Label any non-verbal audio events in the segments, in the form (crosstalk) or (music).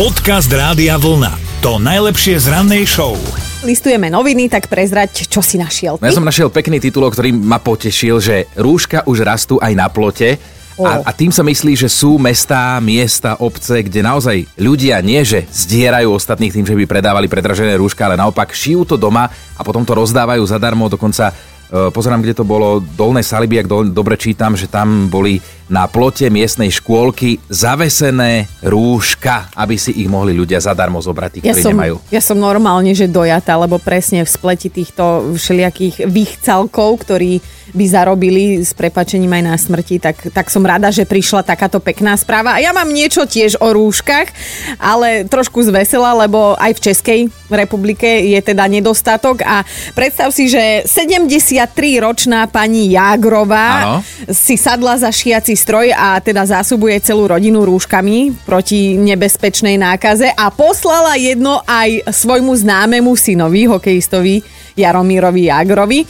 Podcast Rádia Vlna. To najlepšie z rannej show. Listujeme noviny, tak prezrať, čo si našiel. No ja som našiel pekný titulok, ktorý ma potešil, že rúška už rastú aj na plote. A, a tým sa myslí, že sú mestá, miesta, obce, kde naozaj ľudia nie, že zdierajú ostatných tým, že by predávali predražené rúška, ale naopak šijú to doma a potom to rozdávajú zadarmo, dokonca pozerám, kde to bolo, Dolné Saliby, ak do, dobre čítam, že tam boli na plote miestnej škôlky zavesené rúška, aby si ich mohli ľudia zadarmo zobrať, tí, Ja ktorí som, nemajú. ja som normálne, že dojata, lebo presne v spleti týchto všelijakých výchcalkov, ktorí by zarobili s prepačením aj na smrti, tak, tak som rada, že prišla takáto pekná správa. A ja mám niečo tiež o rúškach, ale trošku zvesela, lebo aj v Českej republike je teda nedostatok a predstav si, že 73-ročná pani Jágrová si sadla za šiaci stroj a teda zásobuje celú rodinu rúškami proti nebezpečnej nákaze a poslala jedno aj svojmu známemu synovi, hokejistovi Jaromírovi Jagrovi.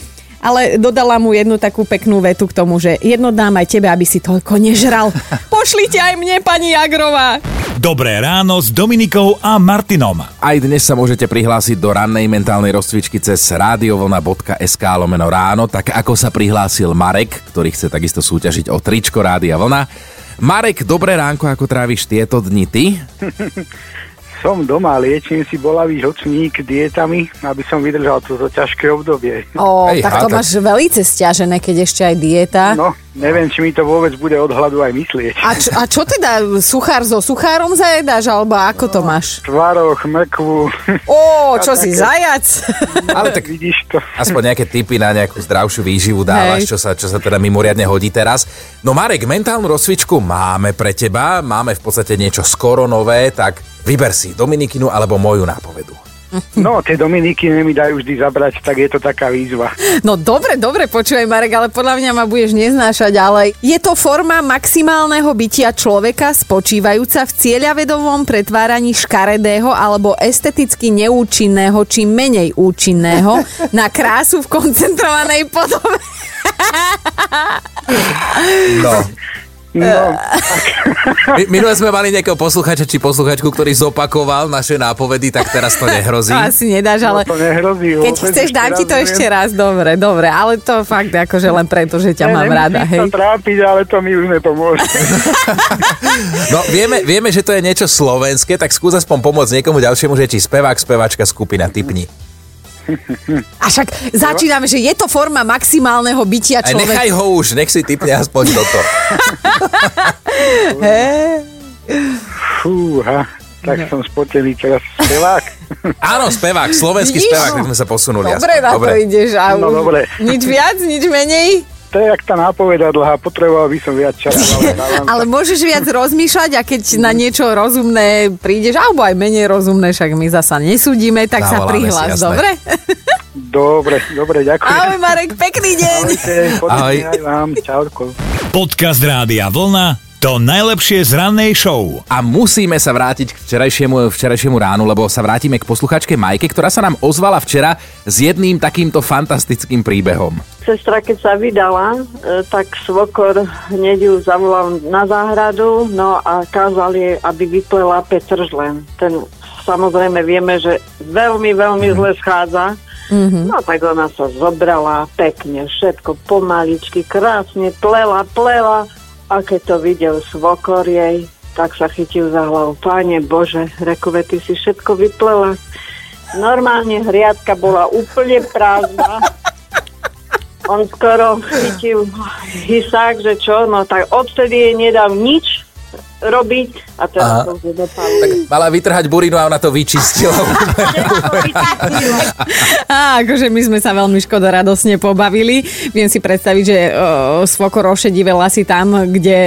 Ale dodala mu jednu takú peknú vetu k tomu, že jedno dám aj tebe, aby si toľko nežral. (laughs) Pošlite aj mne, pani Jagrová. Dobré ráno s Dominikou a Martinom. Aj dnes sa môžete prihlásiť do rannej mentálnej rozcvičky cez radiovlna.sk lomeno ráno, tak ako sa prihlásil Marek, ktorý chce takisto súťažiť o tričko Rádia Vlna. Marek, dobré ránko, ako tráviš tieto dni ty? (laughs) Som doma, liečím si bolavý žlčník dietami, aby som vydržal toto ťažké obdobie. O, Hej, tak to tak- máš veľmi stiažené, keď ešte aj dieta. No, neviem, či mi to vôbec bude od hladu aj myslieť. A, čo, a čo teda, suchár so suchárom zajedáš, alebo ako to máš? Tvaroch, mrkvu. Ó, čo si, zajac? Ale (laughs) tak Vidíš to. aspoň nejaké tipy na nejakú zdravšiu výživu dávaš, Hej. čo sa, čo sa teda mimoriadne hodí teraz. No Marek, mentálnu rozcvičku máme pre teba, máme v podstate niečo skoro nové, tak vyber si Dominikinu alebo moju nápovedu. (laughs) No, tie Dominiky mi dajú vždy zabrať, tak je to taká výzva. No dobre, dobre, počúvaj Marek, ale podľa mňa ma budeš neznášať, ale je to forma maximálneho bytia človeka spočívajúca v cieľavedovom pretváraní škaredého alebo esteticky neúčinného či menej účinného (laughs) na krásu v koncentrovanej podobe. No. (laughs) No, My, minule sme mali nejakého posluchača či posluchačku, ktorý zopakoval naše nápovedy, tak teraz to nehrozí. (laughs) To asi nedáš, ale to nehrozí. keď chceš, dám ti to raz ešte neviem. raz. Dobre, dobre, ale to fakt akože len preto, že ťa Ne, mám rada, hej. trápiť, ale to mi už nepomôže. No, vieme, vieme, že to je niečo slovenské, tak skús aspoň pomôcť niekomu ďalšiemu, že či spevák, speváčka, skupina, typni. A však začíname, že je to forma maximálneho bytia Aj človeka. nechaj ho už, nech si typne aspoň toto. Fúha, tak som spotený teraz spevák. Áno, spevák, slovenský Vidíš? spevák, tak sme sa posunuli. Dobre aspoň. na to ideš. A No, dobre. Nič viac, nič menej? To je jak tá nápoveda dlhá, potreboval by som viac času. Ale, (laughs) Ale môžeš viac rozmýšľať a keď na niečo rozumné prídeš, alebo aj menej rozumné, však my zasa nesúdime, tak sa Zavoláme si, prihlás, jasné. dobre? Dobre, dobre, ďakujem. Ahoj Marek, pekný deň. Ahojte, Ahoj. aj vám. Čauko. Podcast Rádia Vlna. To najlepšie z rannej show. A musíme sa vrátiť k včerajšiemu, včerajšiemu ránu, lebo sa vrátime k posluchačke Majke, ktorá sa nám ozvala včera s jedným takýmto fantastickým príbehom. Sestra, keď sa vydala, e, tak svokor hneď ju zavolal na záhradu, no a kázal jej, aby vyplela Petržlen. Ten samozrejme vieme, že veľmi, veľmi zle schádza. No tak ona sa zobrala pekne, všetko pomaličky, krásne plela, plela. A keď to videl svokor jej, tak sa chytil za hlavu. Páne Bože, rekove, ty si všetko vyplela. Normálne hriadka bola úplne prázdna. On skoro chytil hysák, že čo, no tak odtedy jej nedal nič robiť a teraz Aha. to už dopadlo. Mala vytrhať burinu a ona to vyčistila. (laughs) (laughs) Á, akože my sme sa veľmi škodoradosne pobavili. Viem si predstaviť, že o, svokor ošedivé lasy tam, kde,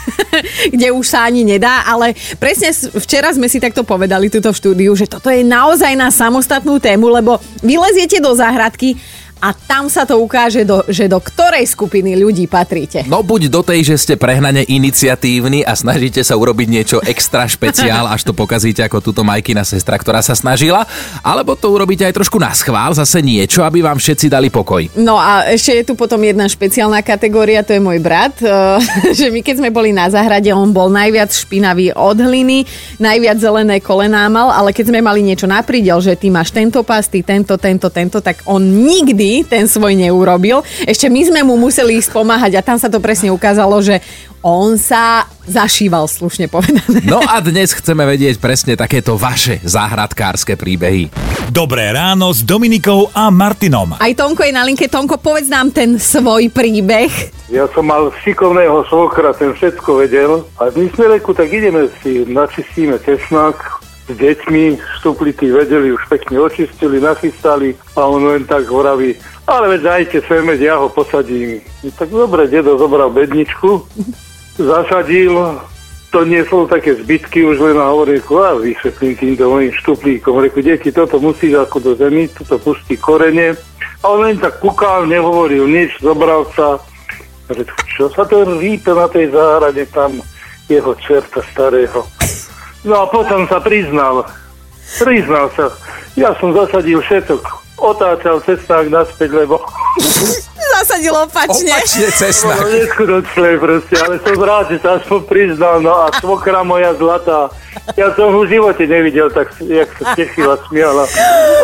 (laughs) kde už sa ani nedá, ale presne včera sme si takto povedali tuto v štúdiu, že toto je naozaj na samostatnú tému, lebo vyleziete do záhradky a tam sa to ukáže, do, že do ktorej skupiny ľudí patríte. No buď do tej, že ste prehnane iniciatívni a snažíte sa urobiť niečo extra špeciál, až to pokazíte ako túto Majkina sestra, ktorá sa snažila, alebo to urobíte aj trošku na schvál, zase niečo, aby vám všetci dali pokoj. No a ešte je tu potom jedna špeciálna kategória, to je môj brat, (laughs) že my keď sme boli na záhrade, on bol najviac špinavý od hliny, najviac zelené kolená mal, ale keď sme mali niečo na prídel, že ty máš tento pás, ty tento, tento, tento, tak on nikdy ten svoj neurobil. Ešte my sme mu museli ísť pomáhať a tam sa to presne ukázalo, že on sa zašíval, slušne povedané. No a dnes chceme vedieť presne takéto vaše záhradkárske príbehy. Dobré ráno s Dominikou a Martinom. Aj Tonko je na linke. Tonko, povedz nám ten svoj príbeh. Ja som mal šikovného svokra, ten všetko vedel. A my sme reku, tak ideme si, načistíme cesnak, s deťmi, štuplíky vedeli, už pekne očistili, nachystali a on len tak horaví, ale veď dajte sem, ja ho posadím. No, tak dobre, dedo zobral bedničku, (laughs) zasadil, to niesol také zbytky už len a hovorí, a vysvetlím týmto mojim štuplíkom. Reku, deti, toto musíš ako do zemi, toto pustí korene. A on len tak kúkal, nehovoril nič, zobral sa. Reku, čo sa to rýpe na tej záhrade tam jeho čerta starého. No a potom sa priznal. Priznal sa. Ja som zasadil všetok. Otáčal cestách naspäť, lebo... Zasadil opačne. Opačne cestnak. No, neskutočné proste, ale som rád, že sa aspoň priznal. No a svokra moja zlatá ja som ho v živote nevidel, tak jak sa tešila, smiala.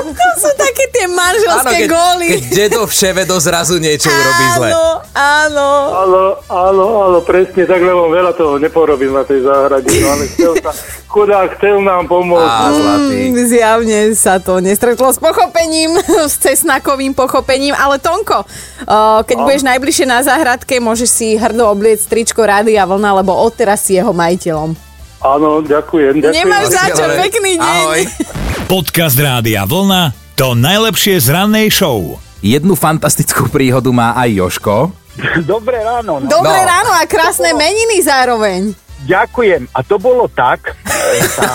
To sú také tie manželské áno, keď, góly. Keď dedo v ševedo zrazu niečo urobí zle. Áno, áno. Áno, áno, áno, presne tak, lebo veľa toho neporobil na tej záhrade, no, ale chcel sa, chudák chcel nám pomôcť. Á, Mm, zjavne sa to nestretlo s pochopením, (laughs) s cesnakovým pochopením, ale Tonko, keď no. budeš najbližšie na záhradke, môžeš si hrdo obliec tričko Rádia Vlna, lebo odteraz si jeho majiteľom. Áno, ďakujem. ďakujem. Nemáš za čo, pekný deň. Ahoj. Podcast Rádia Vlna, to najlepšie z rannej show. Jednu fantastickú príhodu má aj Joško. (laughs) Dobré ráno. No. Dobré no. ráno a krásne meniny zároveň. Ďakujem. A to bolo tak, tá,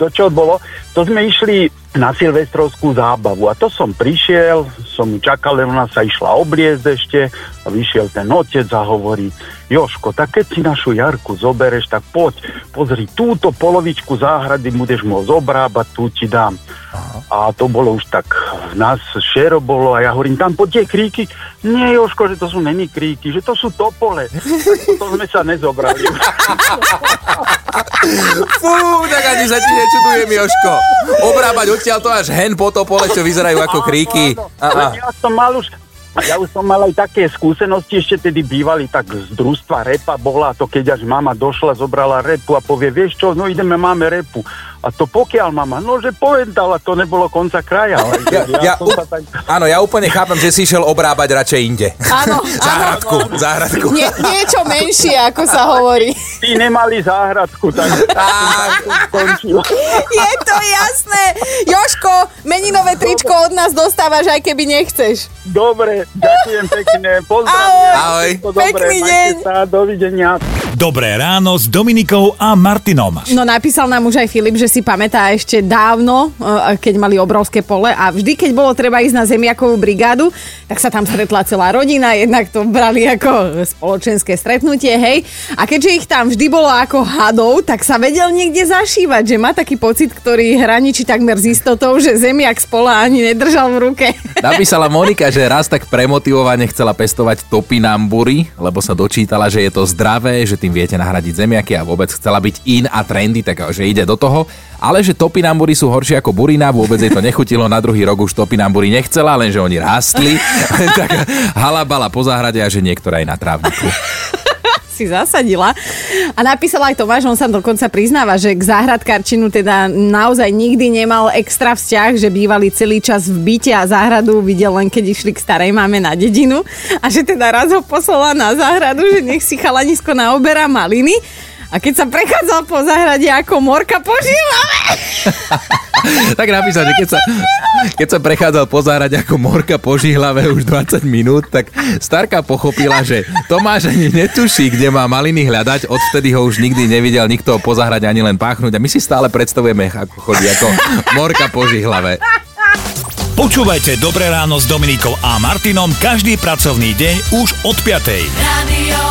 to čo bolo, to sme išli na silvestrovskú zábavu a to som prišiel, som čakal, ona sa išla obliezť ešte a vyšiel ten otec a hovorí, Joško, tak keď si našu Jarku zobereš, tak poď, pozri, túto polovičku záhrady budeš môcť obrábať, tu ti dám. Aha. A to bolo už tak, nás šero bolo a ja hovorím, tam poď tie kríky. Nie, Joško, že to sú není kríky, že to sú topole. to sme sa nezobrali. (laughs) Fú, tak ani sa ti nečudujem, Joško. Obrábať odtiaľ to až hen po topole, čo vyzerajú ako kríky. Ja som mal už ja už som mal aj také skúsenosti, ešte tedy bývali tak z družstva repa bola to, keď až mama došla, zobrala repu a povie, vieš čo, no ideme, máme repu. A to pokiaľ mama, no že povedala, to nebolo konca kraja. Ale (laughs) ja, ja, ja, u, tak... Áno, ja úplne chápem, že si šiel obrábať radšej inde. Áno, (laughs) záhradku, áno. záhradku. Nie, niečo menšie, ako sa hovorí. Tí nemali záhradku, tak, tak (laughs) Je to jasné. Joško, meninové tričko od nás dostávaš, aj keby nechceš. Dobre, ďakujem pekne. Pozdravujem. Ahoj. Dobre, Pekný deň. Sa, dovidenia. Dobré ráno s Dominikou a Martinom. No napísal nám už aj Filip, že si pamätá ešte dávno, e, keď mali obrovské pole a vždy, keď bolo treba ísť na zemiakovú brigádu, tak sa tam stretla celá rodina, jednak to brali ako spoločenské stretnutie, hej. A keďže ich tam vždy bolo ako hadov, tak sa vedel niekde zašívať, že má taký pocit, ktorý hraničí takmer s istotou, že zemiak z pola ani nedržal v ruke. (laughs) Napísala Monika, že raz tak premotivovane chcela pestovať topinambury, lebo sa dočítala, že je to zdravé, že tým viete nahradiť zemiaky a vôbec chcela byť in a trendy, takže ide do toho. Ale že topinambury sú horšie ako burina, vôbec jej to nechutilo, na druhý rok už topinambury nechcela, lenže oni rástli. (laughs) tak halabala po záhrade a že niektorá aj na trávniku si zasadila. A napísala aj Tomáš, on sa dokonca priznáva, že k záhradkarčinu teda naozaj nikdy nemal extra vzťah, že bývali celý čas v byte a záhradu videl len keď išli k starej máme na dedinu a že teda raz ho poslala na záhradu, že nech si chalanisko naoberá maliny a keď sa prechádzal po záhrade ako morka po (laughs) tak napísal, že keď sa, keď sa prechádzal po záhrade ako morka po žihlave už 20 minút, tak Starka pochopila, že Tomáš ani netuší, kde má maliny hľadať, odvtedy ho už nikdy nevidel nikto po záhrade ani len páchnuť a my si stále predstavujeme, ako chodí ako morka po žihlave. Počúvajte Dobré ráno s Dominikou a Martinom každý pracovný deň už od 5. Radio